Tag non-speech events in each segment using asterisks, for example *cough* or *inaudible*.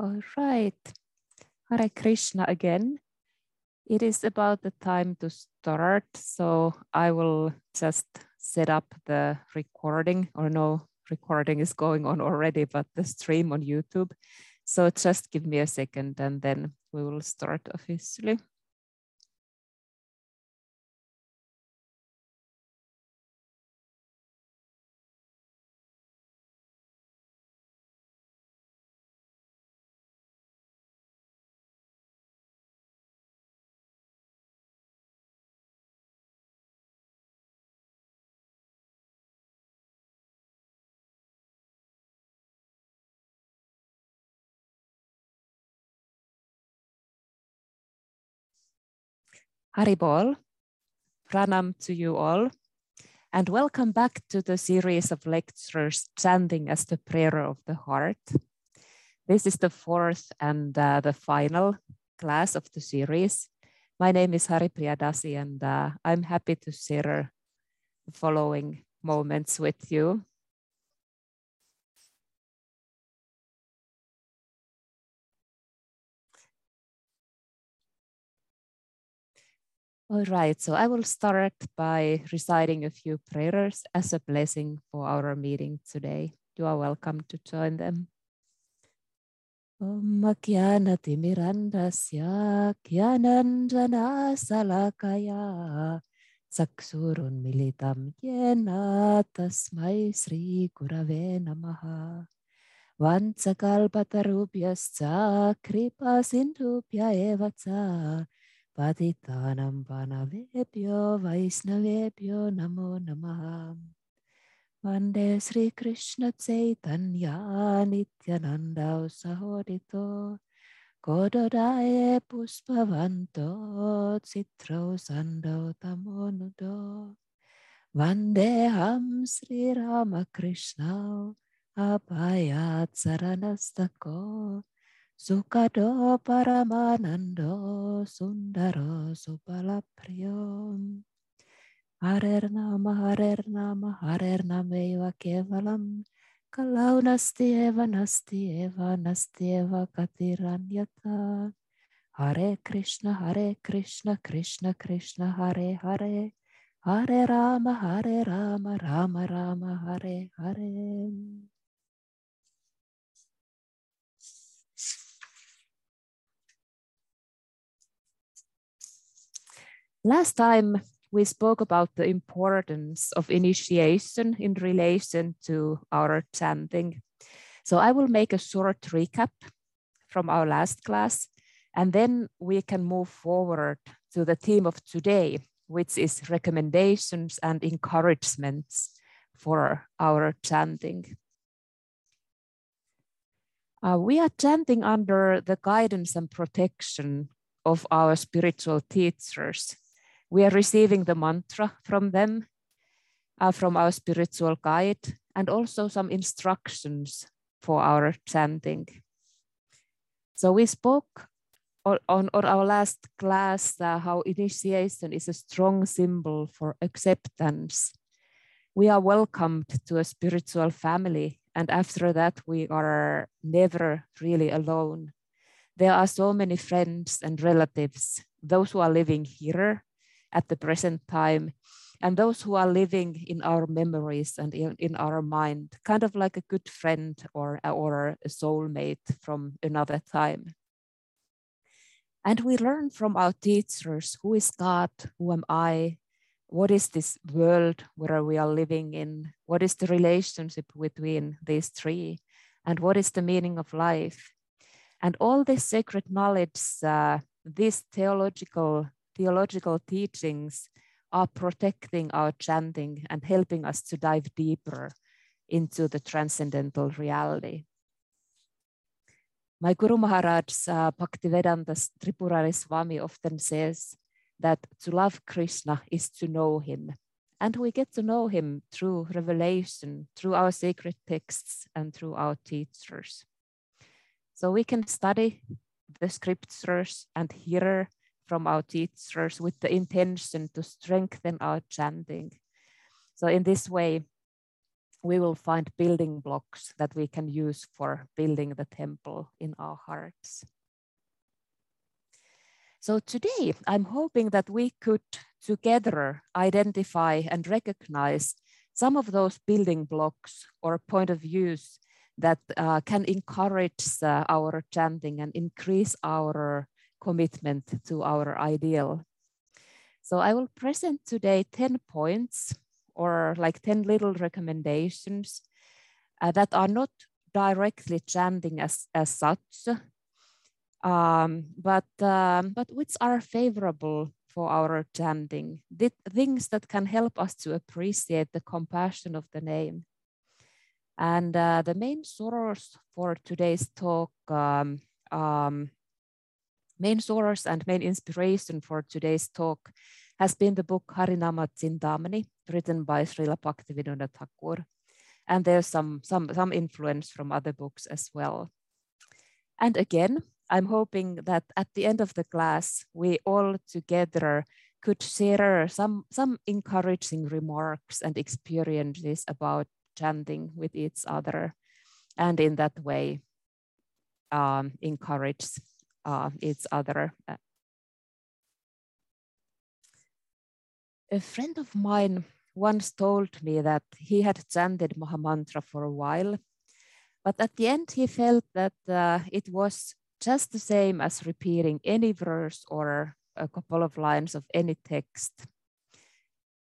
All right. Hare Krishna again. It is about the time to start, so I will just set up the recording, or no recording is going on already, but the stream on YouTube. So just give me a second and then we will start officially. Haribol, Pranam to you all, and welcome back to the series of lectures Chanting as the Prayer of the Heart. This is the fourth and uh, the final class of the series. My name is Haripriya Dasi, and uh, I'm happy to share the following moments with you. All right, so I will start by reciting a few prayers as a blessing for our meeting today. You are welcome to join them. Om Makyanati Mirandasya Kyananjana Salakaya Saksurun Militam Yena Tasmai Sri Gurave Namaha Vansakalpatarubhyascha Kripa Sindhubhya Evacha Namo Namaha. Vande Sri Krishna Chaitanya Nityananda Sahodito Kododaye Puspavanto Citro Sando Tamonudo. Vandeham Sri Ramakrishna Abhayat Saranastako Sukado Paramanando Sundaro Supalapriyo Harer Nama Harer Nama Harer Nameva Kevalam. Kalau Nasti Eva Nasti Eva Nasti Eva Katiranyata. Hare Krishna Hare Krishna Krishna Krishna Hare Hare. Hare Rama Hare Rama Rama Rama Hare Hare Last time we spoke about the importance of initiation in relation to our chanting. So I will make a short recap from our last class, and then we can move forward to the theme of today, which is recommendations and encouragements for our chanting. Uh, we are chanting under the guidance and protection of our spiritual teachers we are receiving the mantra from them, uh, from our spiritual guide, and also some instructions for our chanting. So we spoke on, on, our last class uh, how initiation is a strong symbol for acceptance. We are welcomed to a spiritual family, and after that, we are never really alone. There are so many friends and relatives, those who are living here at the present time. And those who are living in our memories and in, in our mind, kind of like a good friend or, or a soulmate from another time. And we learn from our teachers who is God, who am I, what is this world where we are living in, what is the relationship between these three, and what is the meaning of life. And all this sacred knowledge, uh, this theological theological teachings are protecting our chanting and helping us to dive deeper into the transcendental reality. My Guru Maharaj uh, Bhaktivedanta Tripurari Swami often says that to love Krishna is to know him. And we get to know him through revelation, through our sacred texts, and through our teachers. So we can study the scriptures and hear from our teachers with the intention to strengthen our chanting. So in this way, we will find building blocks that we can use for building the temple in our hearts. So today, I'm hoping that we could together identify and recognize some of those building blocks or point of views that uh, can encourage uh, our chanting and increase our commitment to our ideal. So I will present today 10 points or like 10 little recommendations uh, that are not directly chanting as, as such, um, but, um, but which are favorable for our chanting, the things that can help us to appreciate the compassion of the name. And uh, the main source for today's talk, um, um, main source and main inspiration for today's talk has been the book Harinama written by Srila Bhaktivinoda Thakur. And there's some, some, some influence from other books as well. And again, I'm hoping that at the end of the class, we all together could share some, some encouraging remarks and experiences about chanting with each other. And in that way, um, encourage each other a friend of mine once told me that he had chanted Mahamantra for a while, but at the end he felt that uh, it was just the same as repeating any verse or a couple of lines of any text.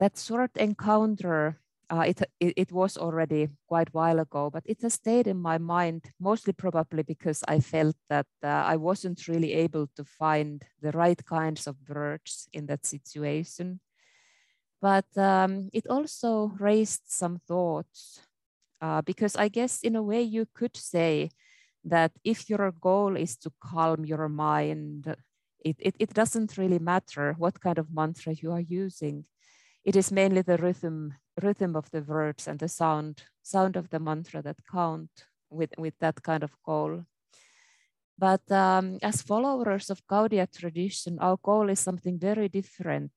That short encounter, uh, it, it, it, was already quite a while ago, but it has stayed in my mind, mostly probably because I felt that uh, I wasn't really able to find the right kinds of words in that situation. But um, it also raised some thoughts uh, because I guess in a way you could say that if your goal is to calm your mind, it, it, it doesn't really matter what kind of mantra you are using. It is mainly the rhythm, rhythm of the words and the sound, sound of the mantra that count with, with that kind of goal. But um, as followers of Gaudiya tradition, our goal is something very different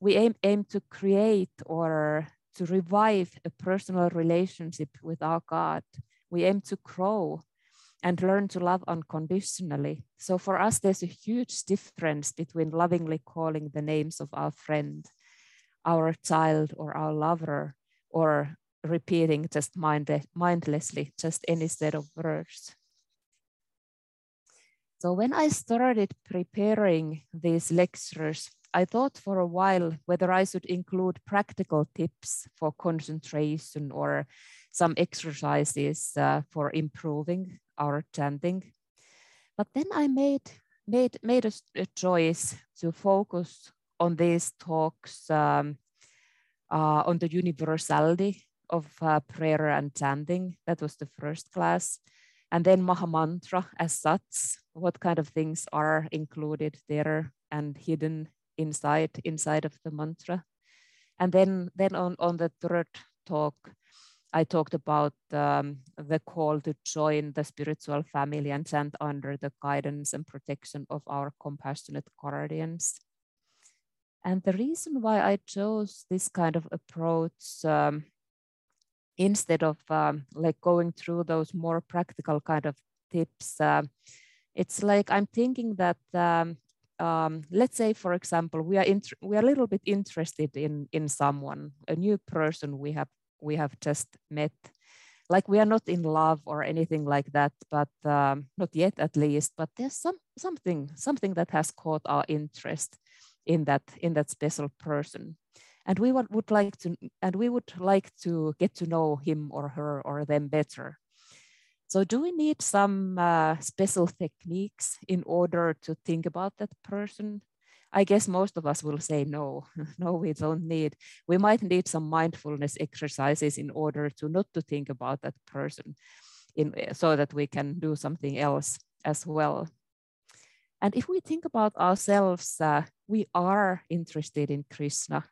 we aim, aim to create or to revive a personal relationship with our God. We aim to grow and learn to love unconditionally. So for us, there's a huge difference between lovingly calling the names of our friend, our child, or our lover, or repeating just mind mindlessly just any set of words. So when I started preparing these lectures, I thought for a while whether I should include practical tips for concentration or some exercises uh, for improving our chanting. But then I made, made, made a, a choice to focus on these talks um, uh, on the universality of uh, prayer and chanting. That was the first class. And then Mahamantra as such, what kind of things are included there and hidden inside inside of the mantra. And then then on, on the third talk, I talked about um, the call to join the spiritual family and stand under the guidance and protection of our compassionate guardians. And the reason why I chose this kind of approach um, instead of um, like going through those more practical kind of tips, uh, it's like I'm thinking that um, um, let's say, for example, we are we are a little bit interested in in someone, a new person we have we have just met. Like we are not in love or anything like that, but um, not yet at least. But there's some something something that has caught our interest in that in that special person, and we would, like to and we would like to get to know him or her or them better. So do we need some uh, special techniques in order to think about that person? I guess most of us will say no, *laughs* no, we don't need. We might need some mindfulness exercises in order to not to think about that person in, so that we can do something else as well. And if we think about ourselves, uh, we are interested in Krishna.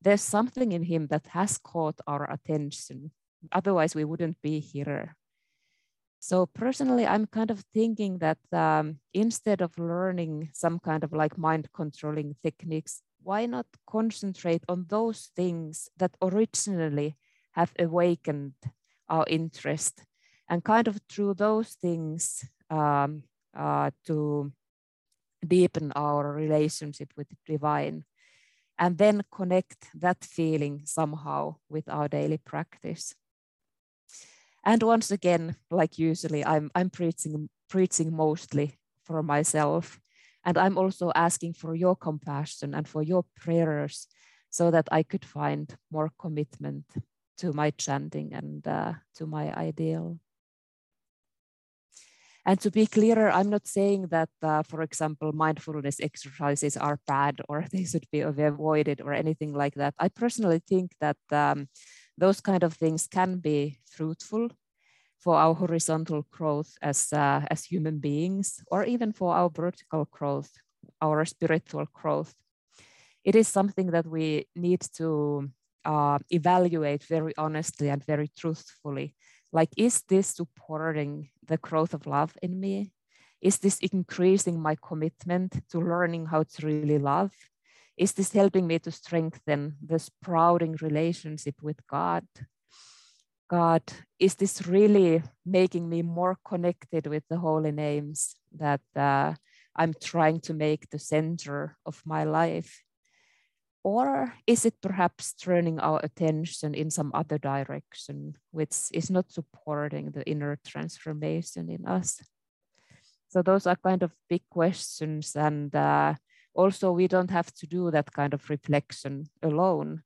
There's something in him that has caught our attention. Otherwise, we wouldn't be here. So personally, I'm kind of thinking that um, instead of learning some kind of like mind controlling techniques, why not concentrate on those things that originally have awakened our interest and kind of through those things um, uh, to deepen our relationship with the divine and then connect that feeling somehow with our daily practice. And once again, like usually, I'm, I'm preaching, preaching mostly for myself. And I'm also asking for your compassion and for your prayers so that I could find more commitment to my chanting and uh, to my ideal. And to be clearer, I'm not saying that, uh, for example, mindfulness exercises are bad or *laughs* they should be avoided or anything like that. I personally think that um, those kind of things can be fruitful for our horizontal growth as, uh, as human beings, or even for our vertical growth, our spiritual growth. It is something that we need to uh, evaluate very honestly and very truthfully like is this supporting the growth of love in me? Is this increasing my commitment to learning how to really love? Is this helping me to strengthen the sprouting relationship with god? God is this really making me more connected with the holy names that uh, i'm trying to make the center of my life or is it perhaps turning our attention in some other direction, which is not supporting the inner transformation in us? So those are kind of big questions. And uh, also we don't have to do that kind of reflection alone.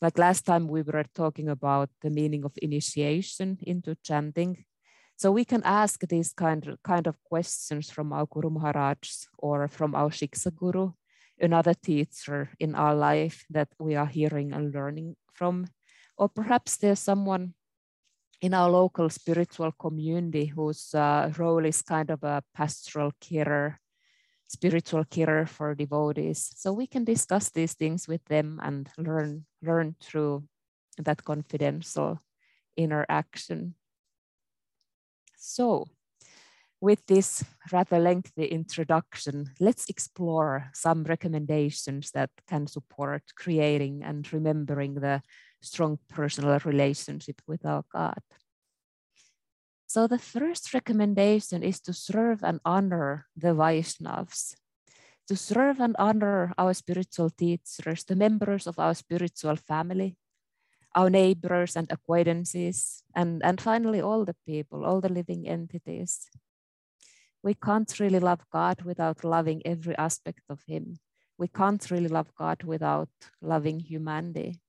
Like last time we were talking about the meaning of initiation into chanting. So we can ask these kind of, kind of questions from our Guru Maharaj or from our Shiksa Guru another teacher in our life that we are hearing and learning from. Or perhaps there's someone in our local spiritual community whose uh, role is kind of a pastoral carer, spiritual carer for devotees. So we can discuss these things with them and learn, learn through that confidential interaction. So with this rather lengthy introduction, let's explore some recommendations that can support creating and remembering the strong personal relationship with our God. So the first recommendation is to serve and honor the Vaishnavas, to serve and honor our spiritual teachers, the members of our spiritual family, our neighbors and acquaintances, and, and finally all the people, all the living entities we can't really love God without loving every aspect of Him. We can't really love God without loving humanity.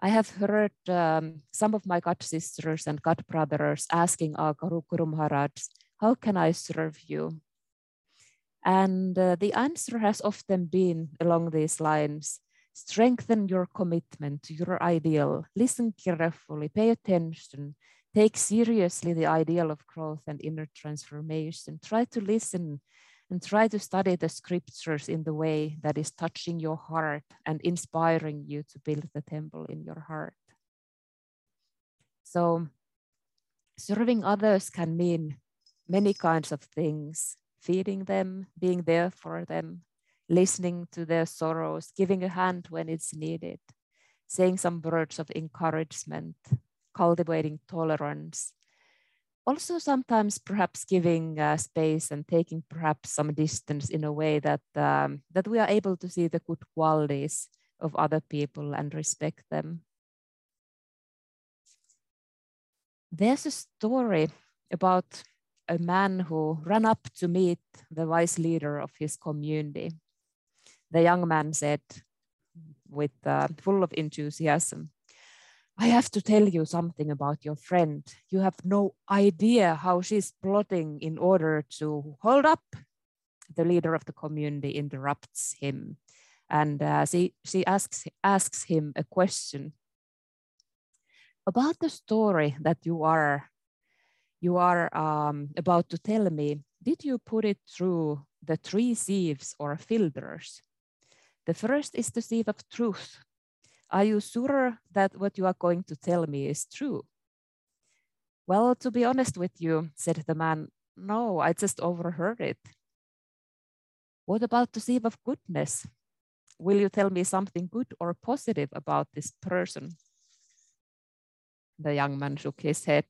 I have heard um, some of my God sisters and God brothers asking our Guru Guru Maharaj, How can I serve you? And uh, the answer has often been along these lines strengthen your commitment to your ideal, listen carefully, pay attention, take seriously the ideal of growth and inner transformation. Try to listen and try to study the scriptures in the way that is touching your heart and inspiring you to build the temple in your heart. So, serving others can mean many kinds of things feeding them, being there for them, listening to their sorrows, giving a hand when it's needed, saying some words of encouragement, cultivating tolerance. Also, sometimes perhaps giving uh, space and taking perhaps some distance in a way that, um, that we are able to see the good qualities of other people and respect them. There's a story about a man who ran up to meet the wise leader of his community. The young man said, with uh, full of enthusiasm, I have to tell you something about your friend. You have no idea how she's plotting in order to hold up. The leader of the community interrupts him and uh, she, she asks, asks him a question about the story that you are, you are um, about to tell me. Did you put it through the three sieves or filters? The first is the sieve of truth, are you sure that what you are going to tell me is true? Well, to be honest with you, said the man, no, I just overheard it. What about the sieve of goodness? Will you tell me something good or positive about this person? The young man shook his head.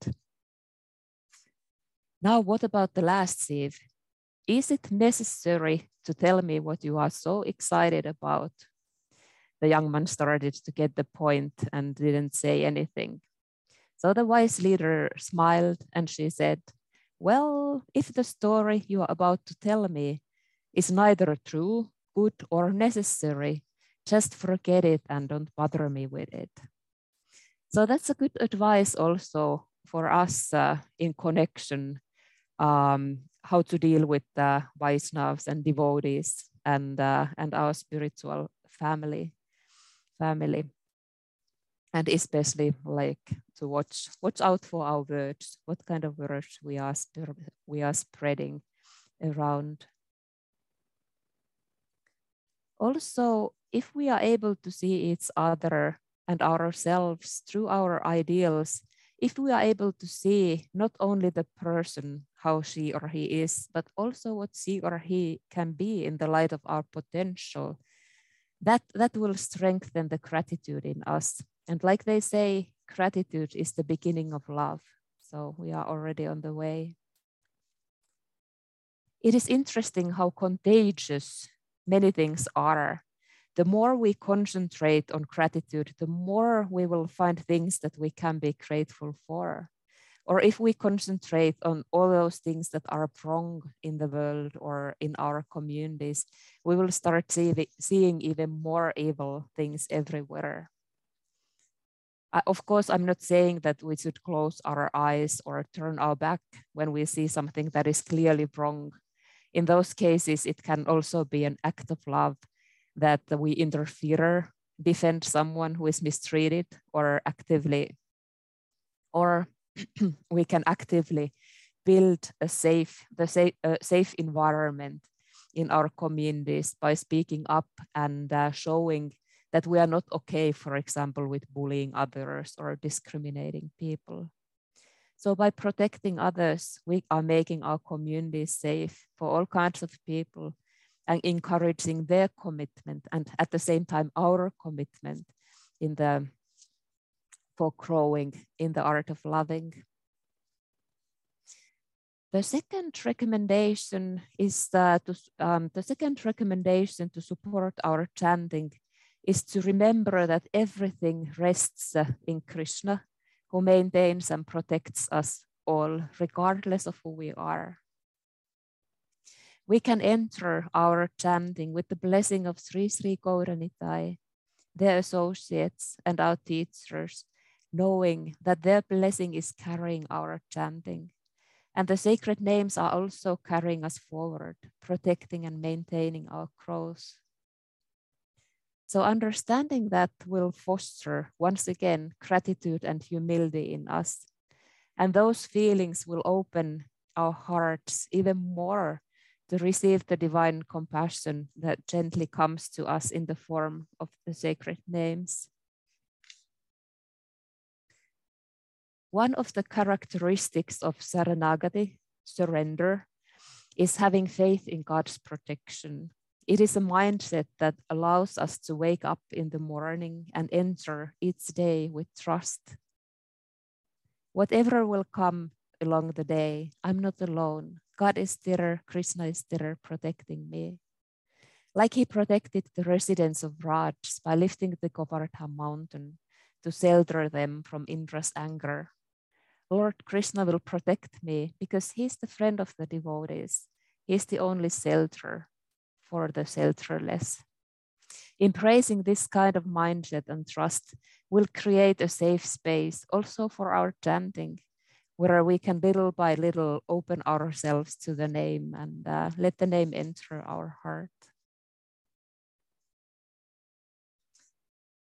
Now, what about the last sieve? Is it necessary to tell me what you are so excited about? The young man started to get the point and didn't say anything. So the wise leader smiled and she said, Well, if the story you are about to tell me is neither true, good, or necessary, just forget it and don't bother me with it. So that's a good advice also for us uh, in connection um, how to deal with the Vaishnavas and devotees and, uh, and our spiritual family. Family. And especially like to watch, watch out for our words, what kind of words we are, we are spreading around. Also, if we are able to see each other and ourselves through our ideals, if we are able to see not only the person, how she or he is, but also what she or he can be in the light of our potential, that, that will strengthen the gratitude in us. And like they say, gratitude is the beginning of love. So we are already on the way. It is interesting how contagious many things are the more we concentrate on gratitude, the more we will find things that we can be grateful for. Or if we concentrate on all those things that are wrong in the world or in our communities, we will start see seeing even more evil things everywhere. Uh, of course, I'm not saying that we should close our eyes or turn our back when we see something that is clearly wrong. In those cases, it can also be an act of love that we interfere, defend someone who is mistreated or actively, or *clears throat* we can actively build a safe, the safe, uh, safe environment in our communities by speaking up and uh, showing that we are not okay, for example, with bullying others or discriminating people. So by protecting others, we are making our communities safe for all kinds of people and encouraging their commitment and at the same time our commitment in the for growing in the art of loving. The second recommendation is that um, the second recommendation to support our chanting is to remember that everything rests uh, in Krishna, who maintains and protects us all, regardless of who we are we can enter our chanting with the blessing of Sri Sri Gauranitai, their associates and our teachers, knowing that their blessing is carrying our chanting. And the sacred names are also carrying us forward, protecting and maintaining our growth. So understanding that will foster, once again, gratitude and humility in us. And those feelings will open our hearts even more to receive the divine compassion that gently comes to us in the form of the sacred names. One of the characteristics of Saranagati, surrender, is having faith in God's protection. It is a mindset that allows us to wake up in the morning and enter each day with trust. Whatever will come along the day, I'm not alone. God is there, Krishna is there protecting me. Like he protected the residents of Vraj by lifting the Govardhan mountain to shelter them from Indra's anger. Lord Krishna will protect me because he's the friend of the devotees. He's the only shelter for the shelterless. Embracing this kind of mindset and trust will create a safe space also for our chanting where we can little by little open ourselves to the name and uh, let the name enter our heart.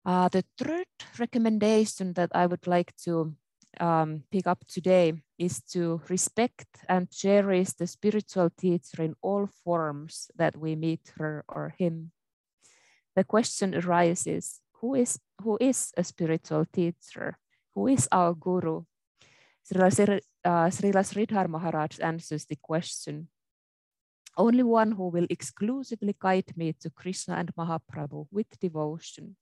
Uh, the third recommendation that I would like to um, pick up today is to respect and cherish the spiritual teacher in all forms that we meet her or him. The question arises, who is, who is a spiritual teacher? Who is our guru? Srila, uh, Sridhar Maharaj answers the question. Only one who will exclusively guide me to Krishna and Mahaprabhu with devotion.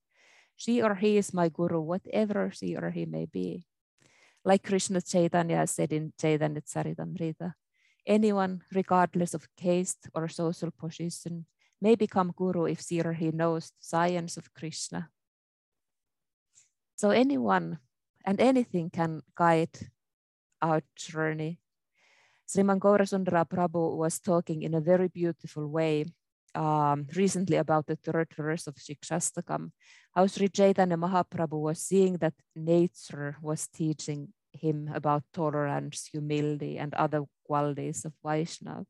She or he is my guru, whatever she or he may be. Like Krishna Chaitanya said in Chaitanya Charitamrita, anyone, regardless of caste or social position, may become guru if he knows the science of Krishna. So anyone and anything can guide our journey. Sriman Gaurasundara Prabhu was talking in a very beautiful way um, recently about the third verse of Shikshastakam, how Sri Chaitanya Mahaprabhu was seeing that nature was teaching him about tolerance, humility, and other qualities of Vaishnava.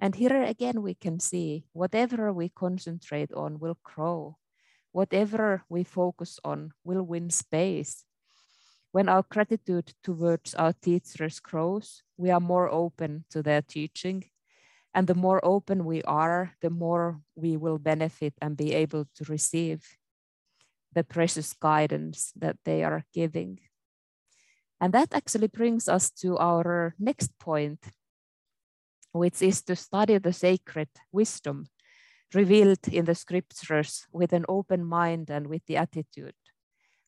And here again, we can see whatever we concentrate on will grow. Whatever we focus on will win space. When our gratitude towards our teachers grows, we are more open to their teaching. And the more open we are, the more we will benefit and be able to receive the precious guidance that they are giving. And that actually brings us to our next point, which is to study the sacred wisdom revealed in the scriptures with an open mind and with the attitude.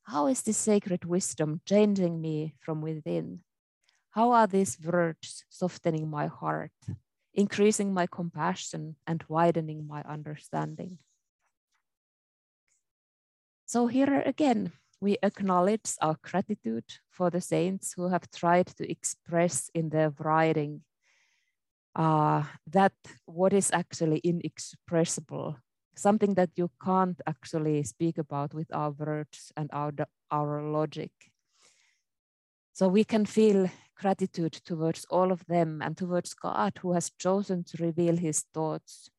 How is this sacred wisdom changing me from within? How are these words softening my heart, increasing my compassion, and widening my understanding? So, here again, we acknowledge our gratitude for the saints who have tried to express in their writing uh, that what is actually inexpressible, something that you can't actually speak about with our words and our, our logic. So we can feel gratitude towards all of them and towards God who has chosen to reveal his thoughts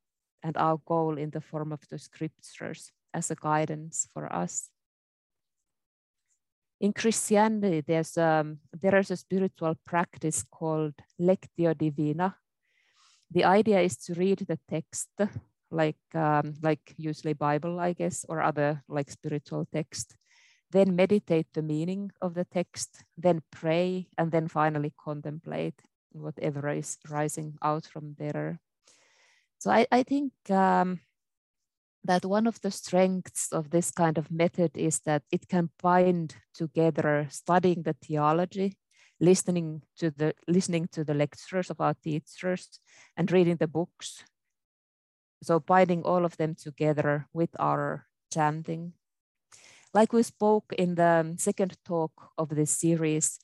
and our goal in the form of the scriptures as a guidance for us in Christianity, there's um, there is a spiritual practice called lectio divina. The idea is to read the text, like um, like usually Bible, I guess, or other like spiritual text, then meditate the meaning of the text, then pray, and then finally contemplate whatever is rising out from there. So I, I think um, that one of the strengths of this kind of method is that it can bind together studying the theology listening to the listening to the lectures of our teachers and reading the books so binding all of them together with our chanting like we spoke in the second talk of this series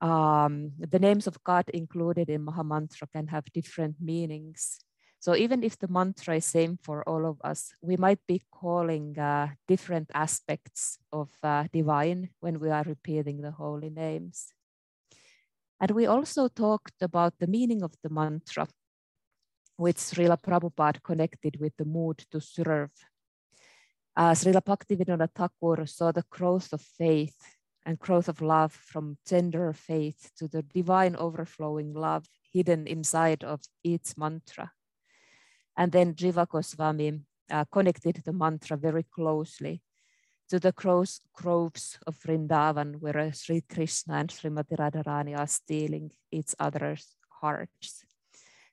um, the names of god included in mahamantra can have different meanings so even if the mantra is same for all of us, we might be calling uh, different aspects of uh, divine when we are repeating the holy names. And we also talked about the meaning of the mantra, which Srila Prabhupada connected with the mood to serve. Uh, Srila Bhaktivinoda Thakur saw the growth of faith and growth of love from tender faith to the divine overflowing love hidden inside of each mantra. And then Jiva Goswami uh, connected the mantra very closely to the groves, groves of Vrindavan, where Sri Krishna and Srimati Radharani are stealing each other's hearts.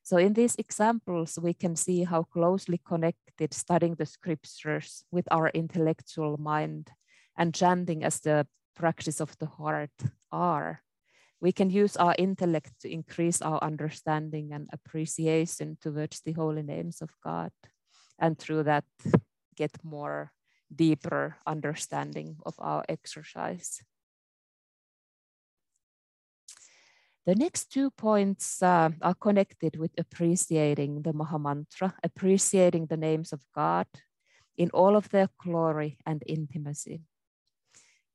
So in these examples, we can see how closely connected studying the scriptures with our intellectual mind and chanting as the practice of the heart are we can use our intellect to increase our understanding and appreciation towards the holy names of God, and through that, get more deeper understanding of our exercise. The next two points uh, are connected with appreciating the Mahamantra, appreciating the names of God in all of their glory and intimacy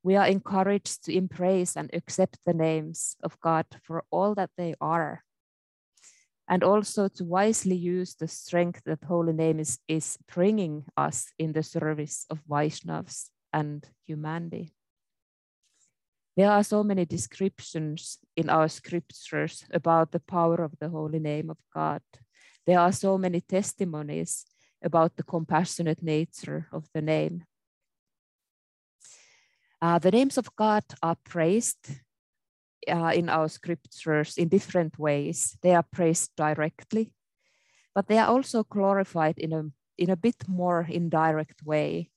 we are encouraged to embrace and accept the names of God for all that they are, and also to wisely use the strength that Holy Name is, is bringing us in the service of Vaishnavas and humanity. There are so many descriptions in our scriptures about the power of the holy name of God. There are so many testimonies about the compassionate nature of the name. Uh, the names of God are praised uh, in our scriptures in different ways. They are praised directly, but they are also glorified in a, in a bit more indirect way.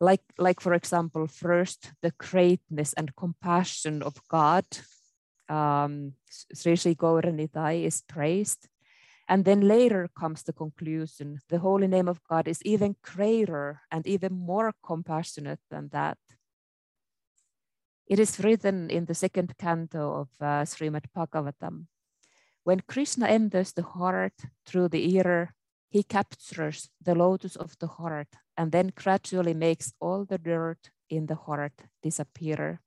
Like, like for example, first the greatness and compassion of God. Um, Sri Sri is praised. And then later comes the conclusion the holy name of God is even greater and even more compassionate than that. It is written in the second canto of uh, Srimad Bhagavatam. When Krishna enters the heart through the ear, he captures the lotus of the heart and then gradually makes all the dirt in the heart disappear.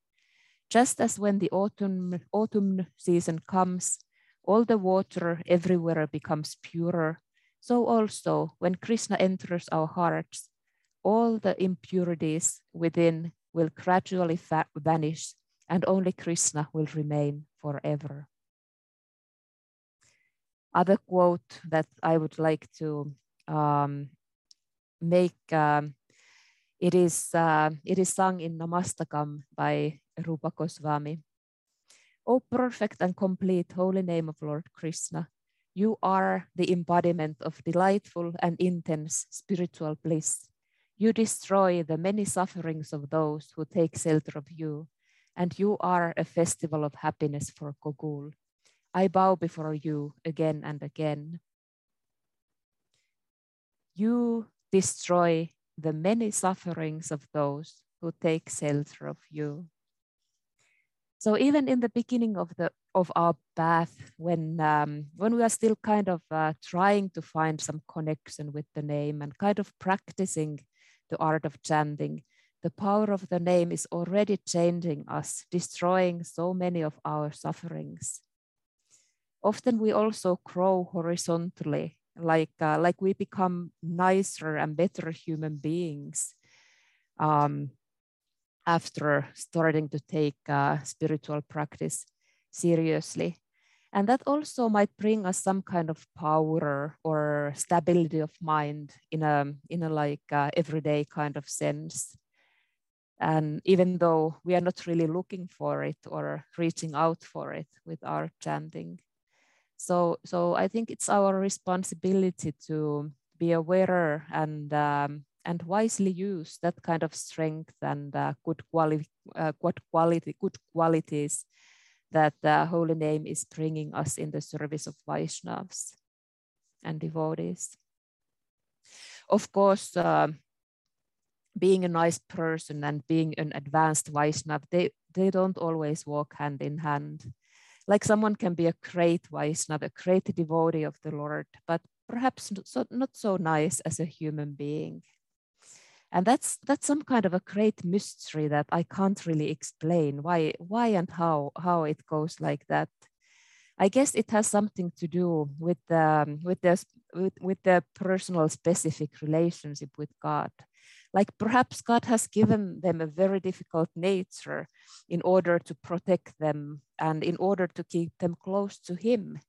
Just as when the autumn, autumn season comes, all the water everywhere becomes purer, so also when Krishna enters our hearts, all the impurities within will gradually vanish and only Krishna will remain forever. Other quote that I would like to um, make, um, it, is, uh, it is sung in Namastakam by Rupa Goswami. O perfect and complete holy name of Lord Krishna, you are the embodiment of delightful and intense spiritual bliss. You destroy the many sufferings of those who take shelter of you, and you are a festival of happiness for Gokul. I bow before you again and again. You destroy the many sufferings of those who take shelter of you. So even in the beginning of the of our path, when um, when we are still kind of uh, trying to find some connection with the name and kind of practicing the art of chanting, the power of the name is already changing us, destroying so many of our sufferings. Often we also grow horizontally, like, uh, like we become nicer and better human beings um, after starting to take uh, spiritual practice seriously. And that also might bring us some kind of power or stability of mind in a, in a like uh, everyday kind of sense. And even though we are not really looking for it or reaching out for it with our chanting. So, so I think it's our responsibility to be aware and um, and wisely use that kind of strength and uh, good quality, uh, good quality, good qualities that the holy name is bringing us in the service of Vaishnavas and devotees. Of course, uh, being a nice person and being an advanced Vaishnav, they, they don't always walk hand in hand. Like someone can be a great Vaishnav, a great devotee of the Lord, but perhaps not so, not so nice as a human being. And that's that's some kind of a great mystery that I can't really explain why why and how how it goes like that. I guess it has something to do with the with the with, with the personal specific relationship with God. Like perhaps God has given them a very difficult nature in order to protect them and in order to keep them close to Him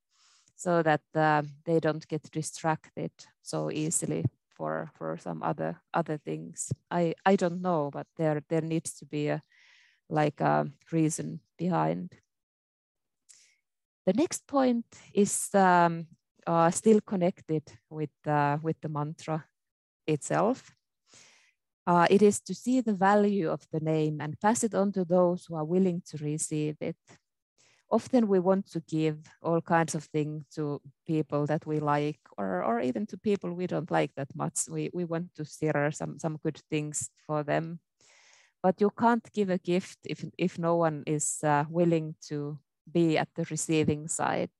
so that uh, they don't get distracted so easily for for some other other things. I i don't know but there there needs to be a like a reason behind. The next point is um, uh, still connected with uh, with the mantra itself uh, it is to see the value of the name and pass it on to those who are willing to receive it often we want to give all kinds of things to people that we like or, or even to people we don't like that much. We, we want to share some, some good things for them. But you can't give a gift if, if no one is uh, willing to be at the receiving side.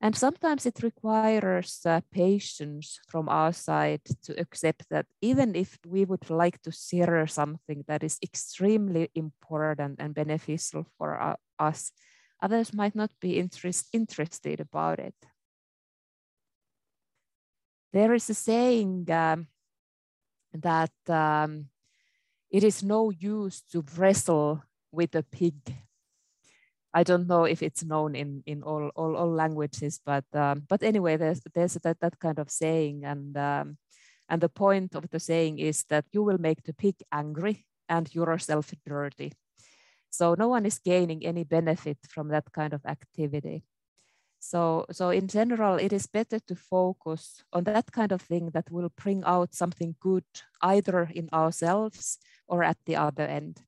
And sometimes it requires uh, patience from our side to accept that even if we would like to share something that is extremely important and beneficial for us, others might not be interest, interested about it. There is a saying um, that um, it is no use to wrestle with a pig I don't know if it's known in in all all, all languages, but um, but anyway, there's there's that that kind of saying, and um, and the point of the saying is that you will make the pig angry and yourself dirty. So no one is gaining any benefit from that kind of activity. So, so in general, it is better to focus on that kind of thing that will bring out something good either in ourselves or at the other end.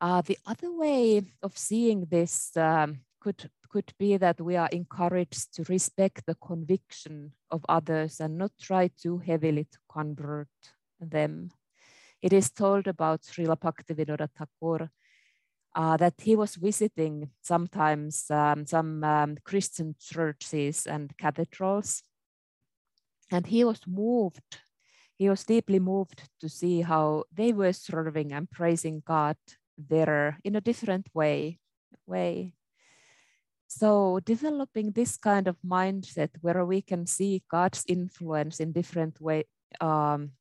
Uh, the other way of seeing this um, could, could be that we are encouraged to respect the conviction of others and not try too heavily to convert them. It is told about Srila Bhaktivinoda Thakur uh, that he was visiting sometimes um, some um, Christian churches and cathedrals. And he was moved, he was deeply moved to see how they were serving and praising God there in a different way. way. So developing this kind of mindset where we can see God's influence in different way, um,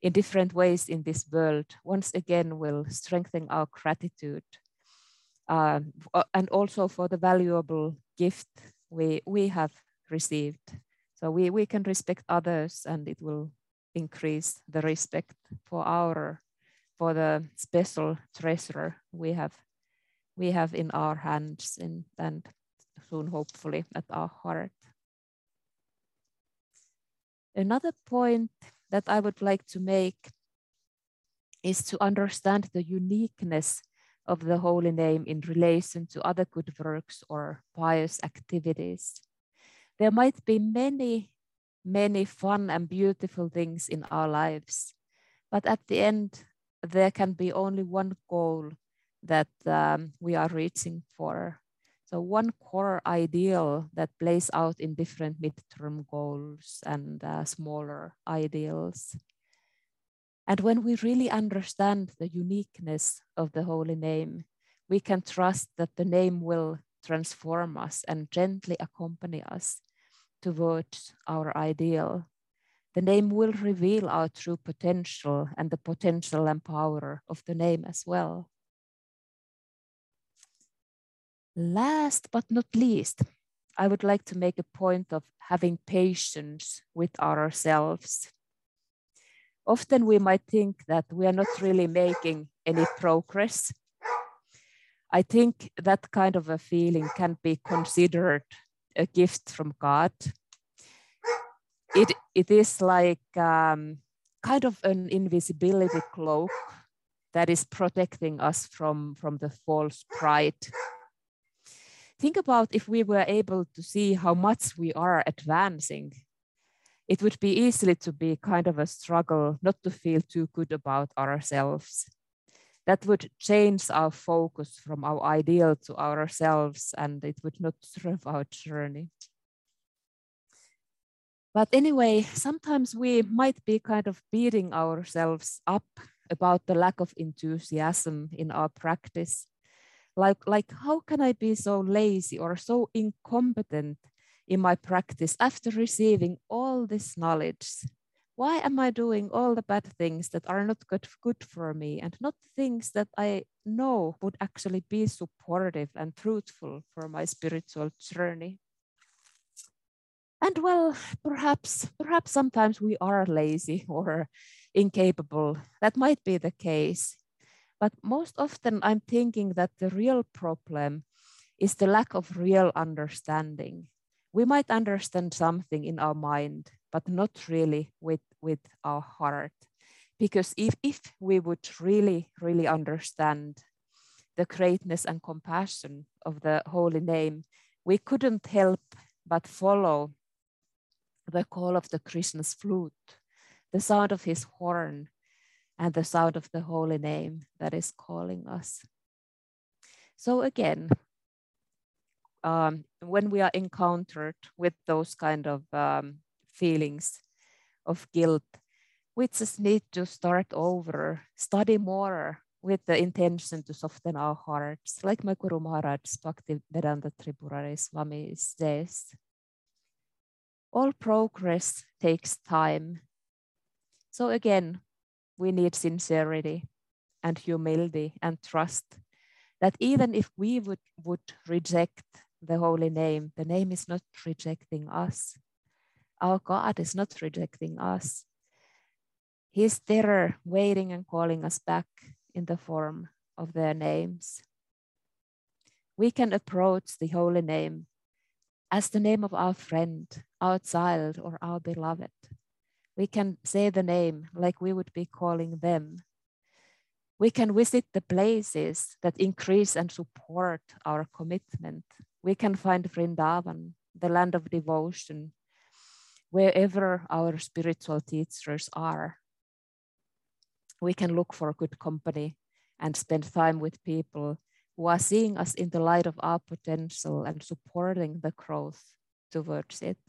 in different ways in this world, once again will strengthen our gratitude. Uh, and also for the valuable gift we, we have received. So we, we can respect others and it will increase the respect for our, for the special treasure we have, we have in our hands in, and soon hopefully at our heart. Another point that I would like to make is to understand the uniqueness of the holy name in relation to other good works or pious activities. There might be many, many fun and beautiful things in our lives, but at the end, there can be only one goal that um, we are reaching for. So one core ideal that plays out in different midterm goals and uh, smaller ideals. And when we really understand the uniqueness of the holy name, we can trust that the name will transform us and gently accompany us towards our ideal. The name will reveal our true potential and the potential and power of the name as well. Last but not least, I would like to make a point of having patience with ourselves. Often we might think that we are not really making any progress. I think that kind of a feeling can be considered a gift from God. It, it is like um, kind of an invisibility cloak that is protecting us from, from the false pride. Think about if we were able to see how much we are advancing it would be easily to be kind of a struggle not to feel too good about ourselves. That would change our focus from our ideal to ourselves and it would not *laughs* serve our journey but anyway sometimes we might be kind of beating ourselves up about the lack of enthusiasm in our practice. Like like how can i be so lazy or so incompetent in my practice after receiving all this knowledge? Why am i doing all the bad things that are not good, good for me and not things that i know would actually be supportive and fruitful for my spiritual journey and well perhaps perhaps sometimes we are lazy *laughs* or incapable that might be the case but most often I'm thinking that the real problem is the lack of real understanding. We might understand something in our mind, but not really with, with our heart. Because if, if we would really, really understand the greatness and compassion of the holy name, we couldn't help but follow the call of the Krishna's flute, the sound of his horn, and the sound of the holy name that is calling us. So again, um, when we are encountered with those kind of um, feelings of guilt, we just need to start over, study more with the intention to soften our hearts, like my Guru Maharaj Bhakti Vedanta Tripurari Swami says. All progress takes time. So again, we need sincerity and humility and trust that even if we would, would reject the holy name, the name is not rejecting us. Our God is not rejecting us. He's there waiting and calling us back in the form of their names. we can approach the holy name as the name of our friend, our child, or our beloved. We can say the name like we would be calling them. We can visit the places that increase and support our commitment. We can find Vrindavan, the land of devotion, wherever our spiritual teachers are. We can look for good company and spend time with people who are seeing us in the light of our potential and supporting the growth towards it.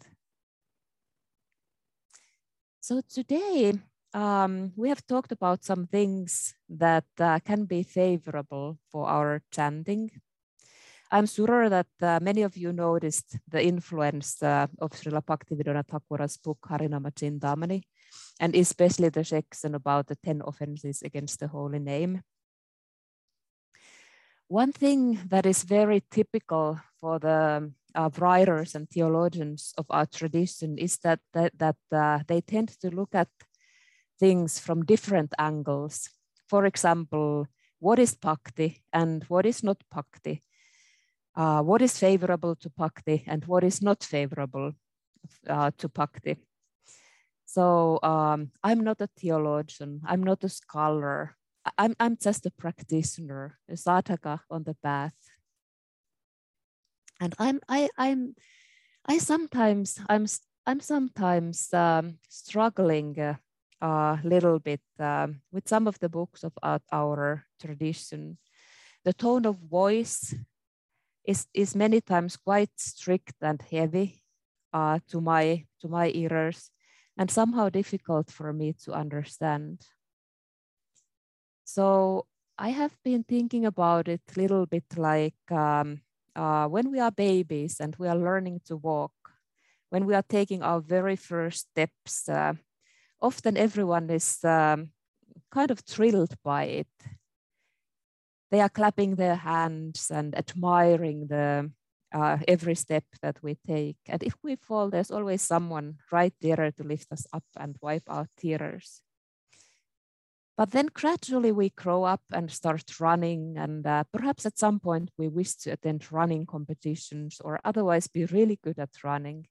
So today, um, we have talked about some things that uh, can be favorable for our chanting. I'm sure that uh, many of you noticed the influence uh, of Srila Bhaktivinoda Thakura's book Harinama Chintamani, and especially the section about the 10 offenses against the holy name. One thing that is very typical for the uh, writers and theologians of our tradition is that, that, that uh, they tend to look at things from different angles. For example, what is bhakti and what is not bhakti? Uh, what is favorable to bhakti and what is not favorable uh, to bhakti? So um, I'm not a theologian, I'm not a scholar, I'm, I'm just a practitioner, a sadhaka on the path. And I'm, I, I'm, I sometimes, I'm, I'm sometimes um, struggling a uh, uh, little bit um, with some of the books of our, our tradition. The tone of voice is, is many times quite strict and heavy uh, to, my, to my ears and somehow difficult for me to understand. So I have been thinking about it a little bit like um, uh, when we are babies and we are learning to walk, when we are taking our very first steps, uh, often everyone is um, kind of thrilled by it. They are clapping their hands and admiring the uh, every step that we take. And if we fall, there's always someone right there to lift us up and wipe our tears. But then gradually we grow up and start running, and uh, perhaps at some point we wish to attend running competitions or otherwise be really good at running.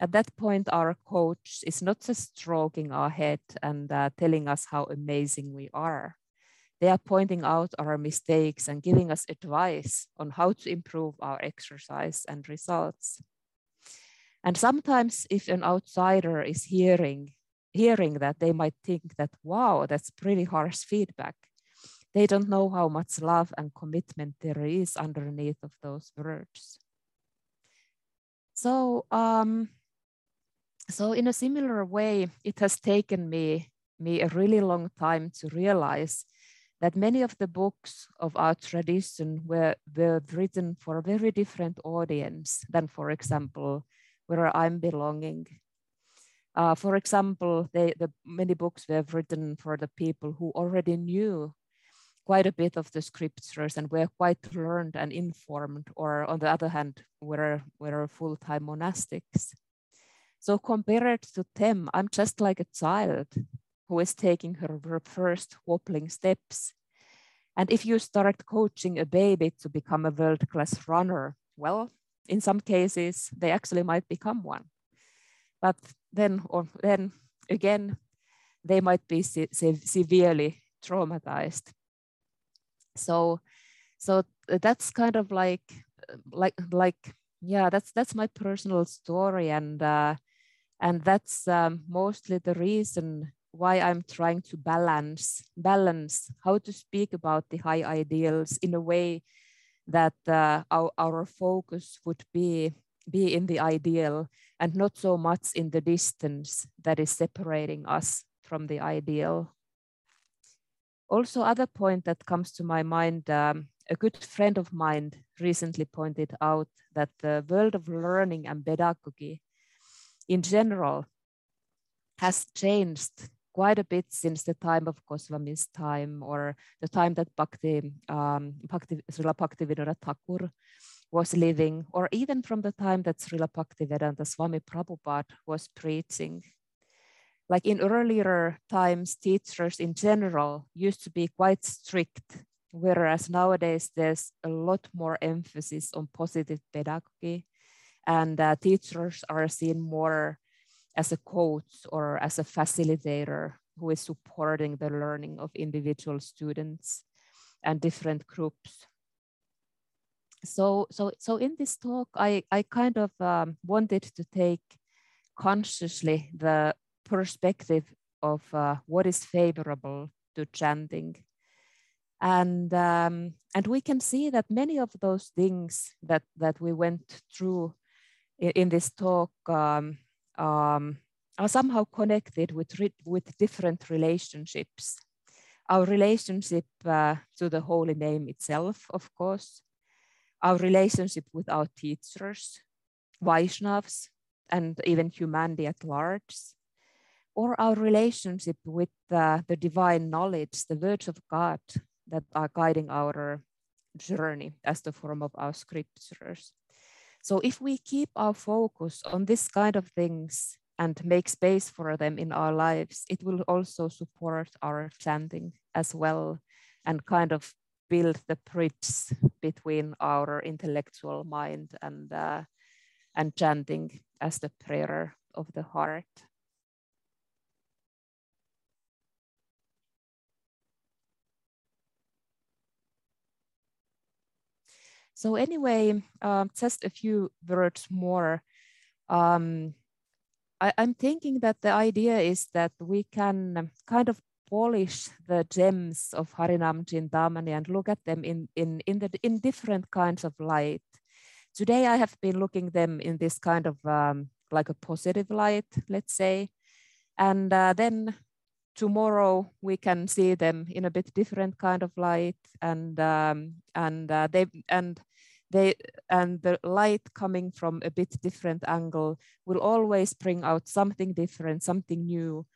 At that point, our coach is not just stroking our head and uh, telling us how amazing we are. They are pointing out our mistakes and giving us advice on how to improve our exercise and results. And sometimes, if an outsider is hearing hearing that, they might think that, wow, that's pretty harsh feedback. They don't know how much love and commitment there is underneath of those words. So, um, so in a similar way, it has taken me, me a really long time to realize that many of the books of our tradition were, were written for a very different audience than, for example, where I'm belonging uh, for example, they, the many books were written for the people who already knew quite a bit of the scriptures and were quite learned and informed, or on the other hand, were, were full-time monastics. So compared to them, I'm just like a child who is taking her, her first wobbling steps. And if you start coaching a baby to become a world-class runner, well, in some cases, they actually might become one. But then or then again, they might be se se severely traumatized. So, so that's kind of like, like, like, yeah, that's that's my personal story, and uh, and that's um, mostly the reason why I'm trying to balance balance how to speak about the high ideals in a way that uh, our, our focus would be be in the ideal and not so much in the distance that is separating us from the ideal. Also, other point that comes to my mind, um, a good friend of mine recently pointed out that the world of learning and pedagogy in general has changed quite a bit since the time of Goswami's time or the time that Bhakti, um, Bhakti Srila Bhaktivinoda Thakur was living, or even from the time that Srila Bhaktivedanta Swami Prabhupada was preaching. Like in earlier times, teachers in general used to be quite strict whereas nowadays there's a lot more emphasis on positive pedagogy and uh, teachers are seen more as a coach or as a facilitator who is supporting the learning of individual students and different groups. So, so, so in this talk, I, I kind of um, wanted to take consciously the perspective of uh, what is favorable to chanting. And, um, and we can see that many of those things that, that we went through in, in this talk um, um, are somehow connected with, with different relationships. Our relationship uh, to the holy name itself, of course, our relationship with our teachers, Vaishnavas, and even humanity at large, or our relationship with uh, the divine knowledge, the words of God that are guiding our journey as the form of our scriptures. So if we keep our focus on this kind of things and make space for them in our lives, it will also support our chanting as well and kind of build the bridge between our intellectual mind and, uh, and chanting as the prayer of the heart. So anyway, uh, just a few words more. Um, I, am thinking that the idea is that we can kind of polish the gems of Harinam Chintamani and look at them in, in, in, the, in different kinds of light. Today I have been looking them in this kind of um, like a positive light, let's say. And uh, then tomorrow we can see them in a bit different kind of light and um, and uh, they and they and the light coming from a bit different angle will always bring out something different something new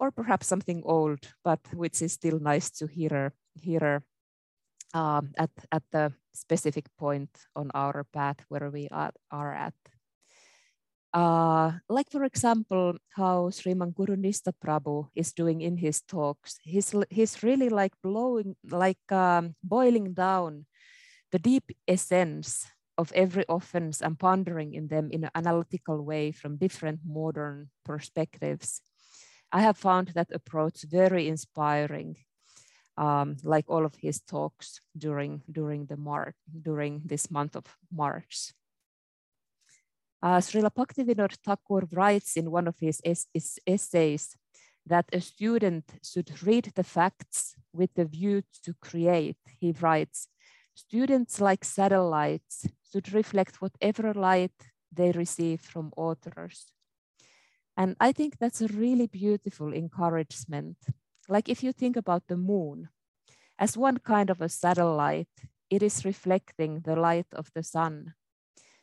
or perhaps something old but which is still nice to hear hear um, at at the specific point on our path where we are, are at uh, like for example, how Sriman Gurunista Prabhu is doing in his talks. He's, he's really like blowing, like um, boiling down the deep essence of every offense and pondering in them in an analytical way from different modern perspectives. I have found that approach very inspiring, um, like all of his talks during, during, the Mar during this month of March. Uh, Srila Bhaktivinoda Thakur writes in one of his, es his essays that a student should read the facts with the view to create. He writes, students like satellites should reflect whatever light they receive from authors. And I think that's a really beautiful encouragement. Like if you think about the moon, as one kind of a satellite, it is reflecting the light of the sun.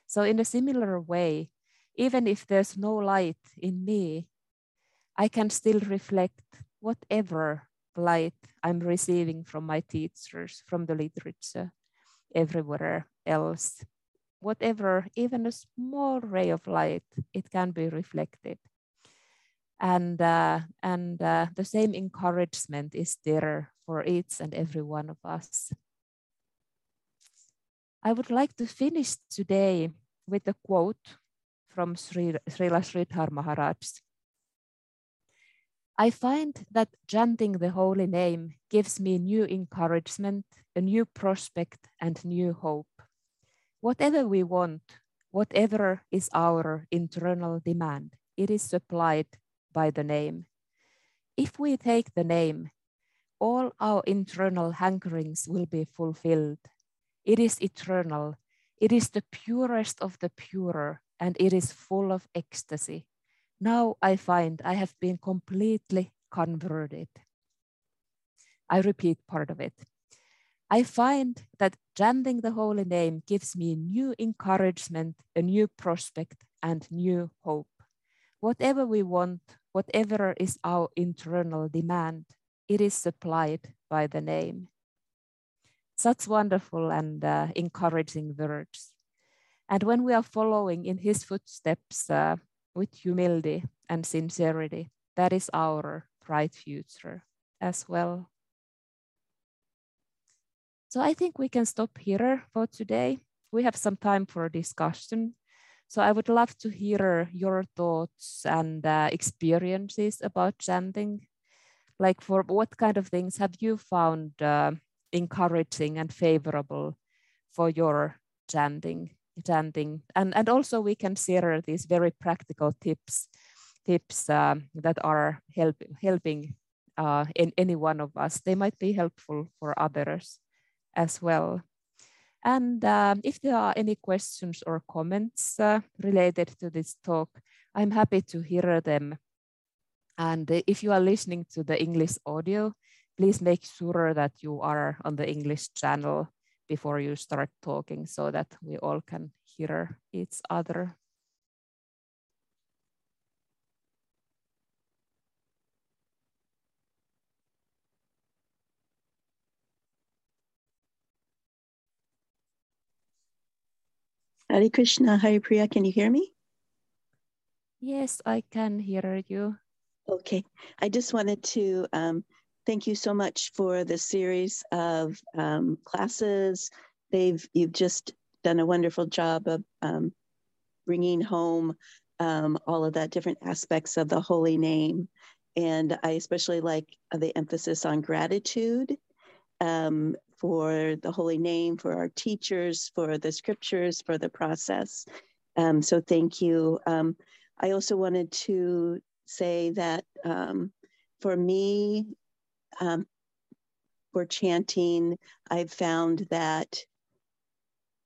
So in a similar way, even if there's no light in me, I can still reflect whatever light I'm receiving from my teachers, from the literature, everywhere else. Whatever, even a small ray of light, it can be reflected. And, uh, and uh, the same encouragement is there for each and every one of us. I would like to finish today with a quote from Sri, Srila Sridhar Maharaj. I find that chanting the holy name gives me new encouragement, a new prospect, and new hope. Whatever we want, whatever is our internal demand, it is supplied by the name. If we take the name, all our internal hankerings will be fulfilled it is eternal. It is the purest of the purer, and it is full of ecstasy. Now I find I have been completely converted. I repeat part of it. I find that chanting the holy name gives me new encouragement, a new prospect, and new hope. Whatever we want, whatever is our internal demand, it is supplied by the name. Such wonderful and uh, encouraging words. And when we are following in his footsteps uh, with humility and sincerity, that is our bright future as well. So I think we can stop here for today. We have some time for discussion. So I would love to hear your thoughts and uh, experiences about chanting. Like for what kind of things have you found uh, encouraging and favorable for your chanting? chanting and and also we can share these very practical tips tips uh, that are help, helping uh, in any one of us they might be helpful for others as well and um, if there are any questions or comments uh, related to this talk i'm happy to hear them and if you are listening to the english audio please make sure that you are on the english channel before you start talking so that we all can hear each other. Hare Krishna, Haripriya, can you hear me? Yes, I can hear you. Okay, I just wanted to um, thank you so much for the series of um, classes. They've you've just done a wonderful job of um, bringing home um, all of that different aspects of the holy name, and I especially like the emphasis on gratitude um, for the holy name, for our teachers, for the scriptures, for the process. Um, so thank you. Um, I also wanted to say that for me, um, for chanting, I've found that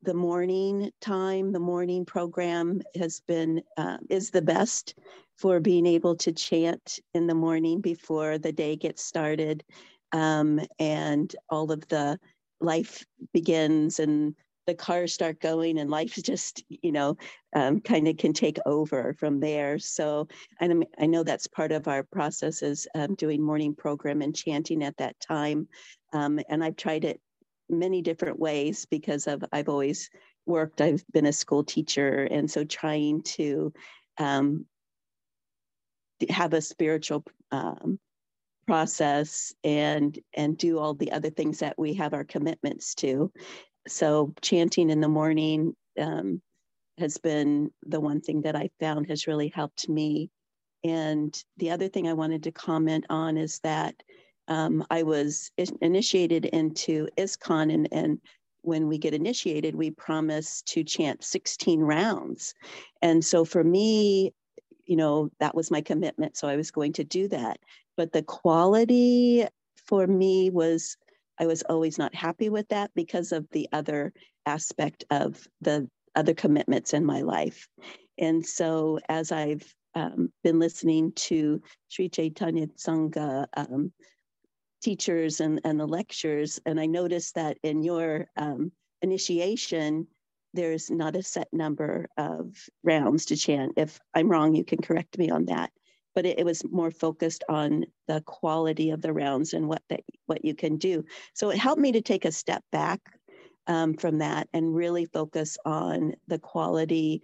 the morning time, the morning program has been uh, is the best for being able to chant in the morning before the day gets started, um, and all of the life begins and the cars start going and life just you know um, kind of can take over from there. So and i know that's part of our process is um, doing morning program and chanting at that time. Um, and i've tried it many different ways because of i've always worked i've been a school teacher and so trying to um, have a spiritual um, process and and do all the other things that we have our commitments to so chanting in the morning um, has been the one thing that I found has really helped me. And the other thing I wanted to comment on is that um, I was initiated into ISKCON, and, and when we get initiated, we promise to chant 16 rounds. And so for me, you know, that was my commitment. So I was going to do that. But the quality for me was I was always not happy with that because of the other aspect of the other commitments in my life. And so as I've um, been listening to Sri Chaitanya Sangha um, teachers and, and the lectures, and I noticed that in your um, initiation, there's not a set number of rounds to chant. If I'm wrong, you can correct me on that but it, it, was more focused on the quality of the rounds and what that what you can do. So it helped me to take a step back um, from that and really focus on the quality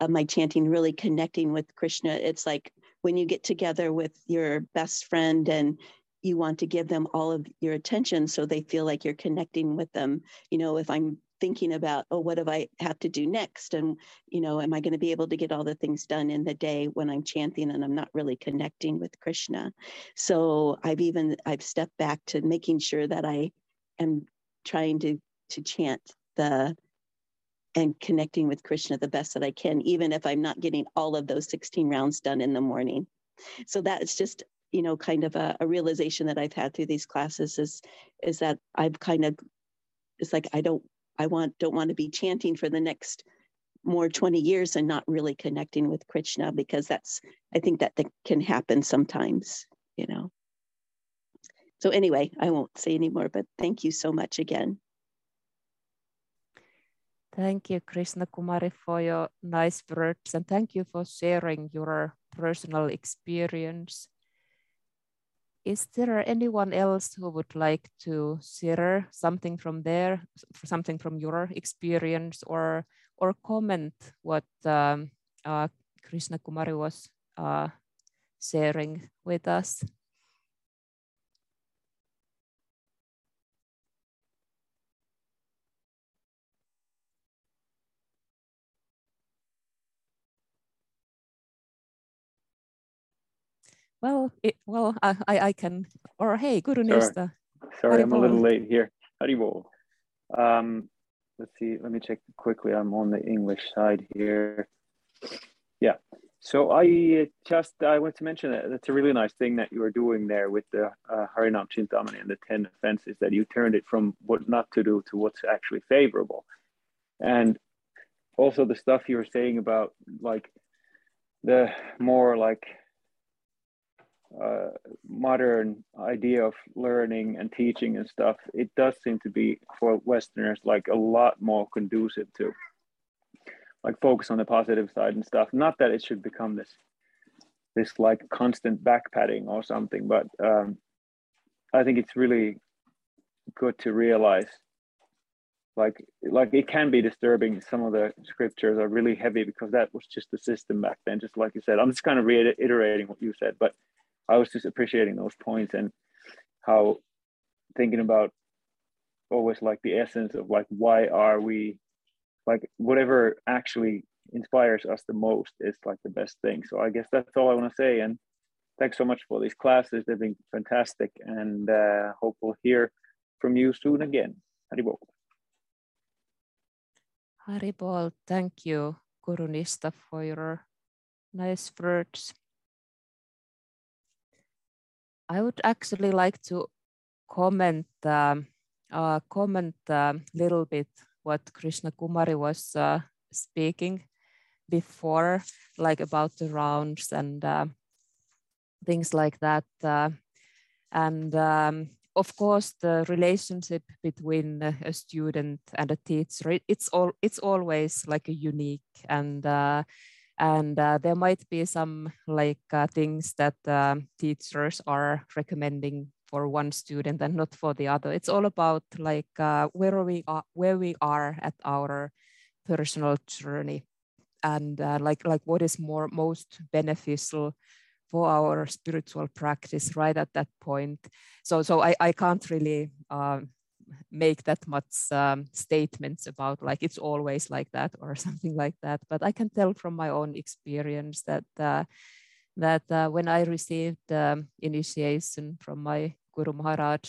of my chanting, really connecting with Krishna. It's like when you get together with your best friend and you want to give them all of your attention so they feel like you're connecting with them. You know, if I'm thinking about oh what do i have to do next? And you know am i going to be able to get all the things done in the day when i'm chanting and i'm not really connecting with krishna? So i've even i've stepped back to making sure that i am trying to to chant the and connecting with krishna the best that i can even if i'm not getting all of those 16 rounds done in the morning. So that's just you know kind of a, a realization that i've had through these classes is is that i've kind of it's like i don't I want don't want to be chanting for the next more 20 years and not really connecting with Krishna because that's I think that, that can happen sometimes, you know. So anyway, I won't say anymore, but thank you so much again. Thank you, Krishna Kumari, for your nice words, and thank you for sharing your personal experience is there anyone else who would like to share something from there, something from your experience, or or comment what um, uh, Krishna Kumari was uh, sharing with us? Well, it, well, I, I can, or hey, Guru Nista. Sorry, Sorry I'm a little late here. Haribol. Um, let's see, let me check quickly. I'm on the English side here. Yeah. So I just I want to mention that that's a really nice thing that you are doing there with the uh, Harinam Chintamani and the ten offenses that you turned it from what not to do to what's actually favorable, and also the stuff you were saying about like the more like uh, modern idea of learning and teaching and stuff, it does seem to be for Westerners like a lot more conducive to like focus on the positive side and stuff. Not that it should become this this like constant backpatting or something, but um, I think it's really good to realize like like it can be disturbing some of the scriptures are really heavy because that was just the system back then just like you said i'm just kind of reiterating what you said but I was just appreciating those points and how thinking about always like the essence of like why are we like whatever actually inspires us the most is like the best thing. So I guess that's all I want to say. And thanks so much for these classes. They've been fantastic and uh, hope we'll hear from you soon again. Haribol. Haribol, thank you, Gurunista, for your nice words. I would actually like to comment um, uh, comment a uh, little bit what Krishna Kumari was uh, speaking before, like about the rounds and uh, things like that. Uh, and um, of course, the relationship between a student and a teacher, it's all it's always like a unique and uh, and uh, there might be some like uh, things that uh, teachers are recommending for one student and not for the other. It's all about like uh, where we are where we are at our personal journey. And uh, like like what is more most beneficial for our spiritual practice right at that point. So so i, I can't really uh, make that much um, statements about like it's always like that or *laughs* something like that. But I can tell from my own experience that uh, that uh, when I received um, initiation from my Guru Maharaj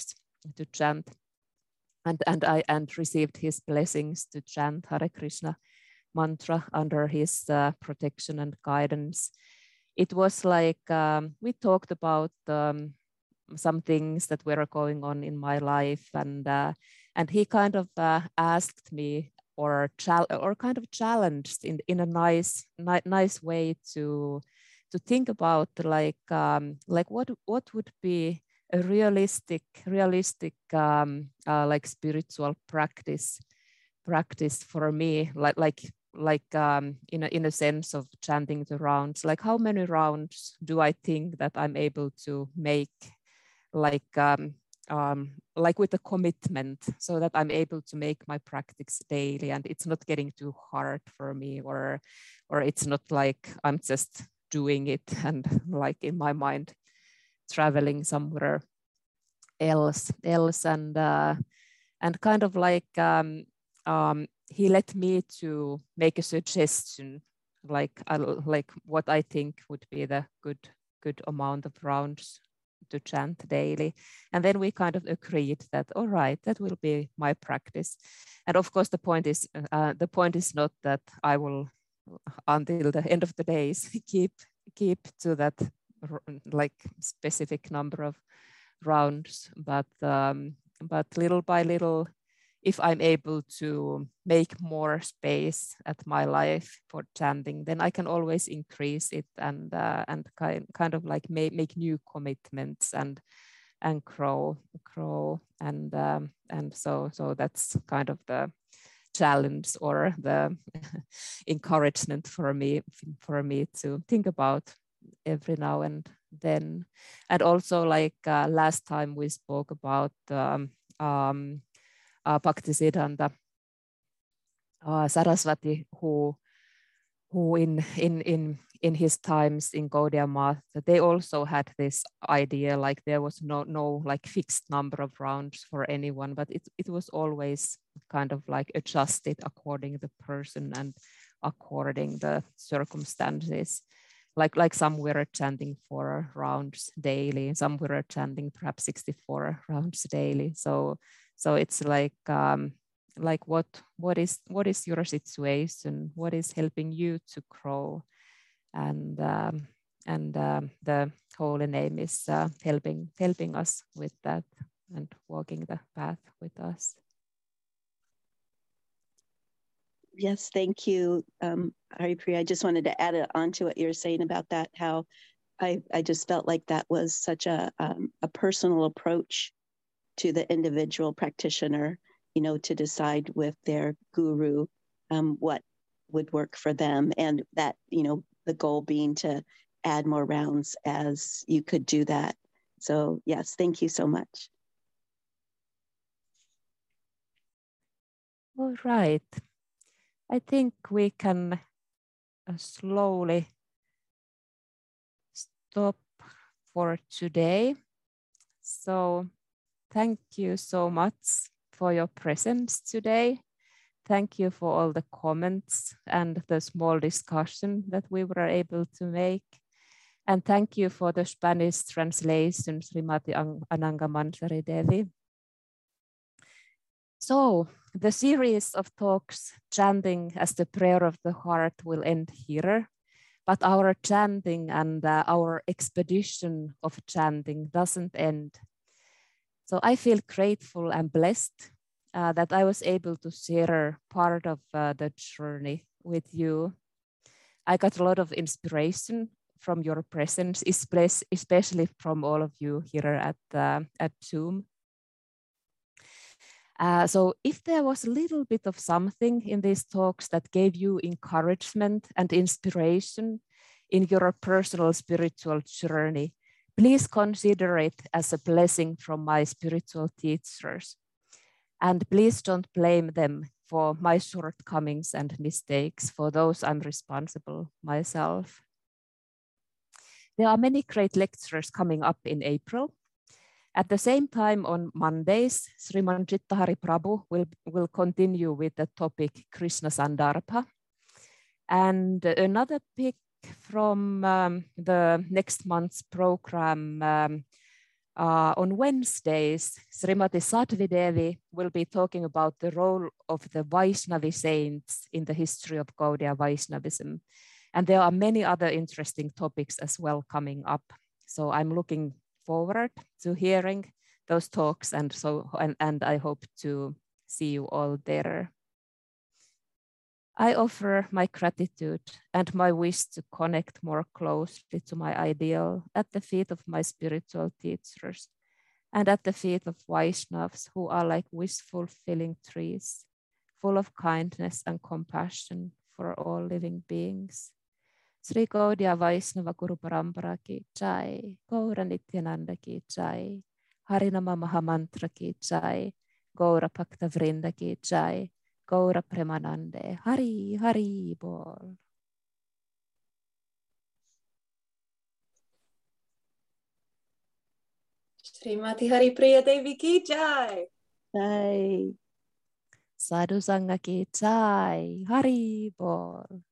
to chant, and and I and received his blessings to chant Hare Krishna mantra under his uh, protection and guidance. It was like um, we talked about um, some things that were going on in my life and uh, and he kind of uh, asked me or or kind of challenged in in a nice ni- nice way to to think about like um, like what what would be a realistic realistic um, uh, like spiritual practice practice for me? Like like like um, in a, in a sense of chanting the rounds. Like how many rounds do i think that i'm able to make like um, um, like with a commitment so that I'm able to make my practice daily and it's not getting too hard for me or or it's not like I'm just doing it *laughs* and like in my mind traveling somewhere else else and uh, and kind of like um, um, he let me to make a suggestion like uh, like what I think would be the good good amount of rounds to chant daily. And then we kind of agreed that, all right, that will be my practice. And of course, the point is, uh, the point is not that I will, until the end of the days, *laughs* keep keep to that like specific number of rounds, but um, but little by little, if I'm able to make more space at my life for chanting, then I can always increase it and uh, and kind kind of like make make new commitments and and grow grow and um, and so so that's kind of the challenge or the *laughs* encouragement for me for me to think about every now and then. And also like uh, last time we spoke about um, um, uh, Bhaktisiddhanta uh, Saraswati, who who in in in in his times in Gaudiya Math, they also had this idea like there was no no like fixed number of rounds for anyone, but it it was always kind of like adjusted according the person and according the circumstances. Like like some were chanting four rounds daily, some were chanting perhaps 64 rounds daily. So so it's like um, like what what is what is your situation? What is helping you to grow? And um, and um, the holy name is uh, helping helping us with that and walking the path with us. Yes, thank you, um, Haripriya. I just wanted to add on to what you're saying about that, how I, I just felt like that was such a, um, a personal approach to the individual practitioner, you know, to decide with their guru um, what would work for them. And that, you know, the goal being to add more rounds as you could do that. So, yes, thank you so much. All right. I think we can uh, slowly stop for today. So thank you so much for your presence today. Thank you for all the comments and the small discussion that we were able to make. And thank you for the Spanish translation, Srimati Ananga Manjari Devi. So the series of talks chanting as the prayer of the heart will end here, but our chanting and uh, our expedition of chanting doesn't end. So I feel grateful and blessed uh, that I was able to share part of uh, the journey with you. I got a lot of inspiration from your presence, especially from all of you here at, uh, at Zoom. Uh, so if there was a little bit of something in these talks that gave you encouragement and inspiration in your personal spiritual journey, please consider it as a blessing from my spiritual teachers. And please don't blame them for my shortcomings and mistakes, for those I'm responsible myself. There are many great lectures coming up in April, at the same time, on Mondays, Sriman Chittahari Prabhu will, will continue with the topic Krishna Sandarbha. And another pick from um, the next month's program um, uh, on Wednesdays, Srimati Sadvidevi will be talking about the role of the Vaishnavi saints in the history of Gaudiya Vaishnavism. And there are many other interesting topics as well coming up. So I'm looking forward to hearing those talks and so and, and I hope to see you all there. I offer my gratitude and my wish to connect more closely to my ideal at the feet of my spiritual teachers and at the feet of Vaishnavas who are like wish fulfilling trees, full of kindness and compassion for all living beings. Sri Gaudiya Vaisnava Guru Parampara ki jai, Gaura Nityananda ki jai, Harinama Mahamantra ki jai, Gaura Bhakta Vrinda ki jai, Gaura Premanande, Hari Hari Bol. Srimati Hari Priya Devi ki jai. Jai. Sadhu Sangha ki jai, Hari Bol.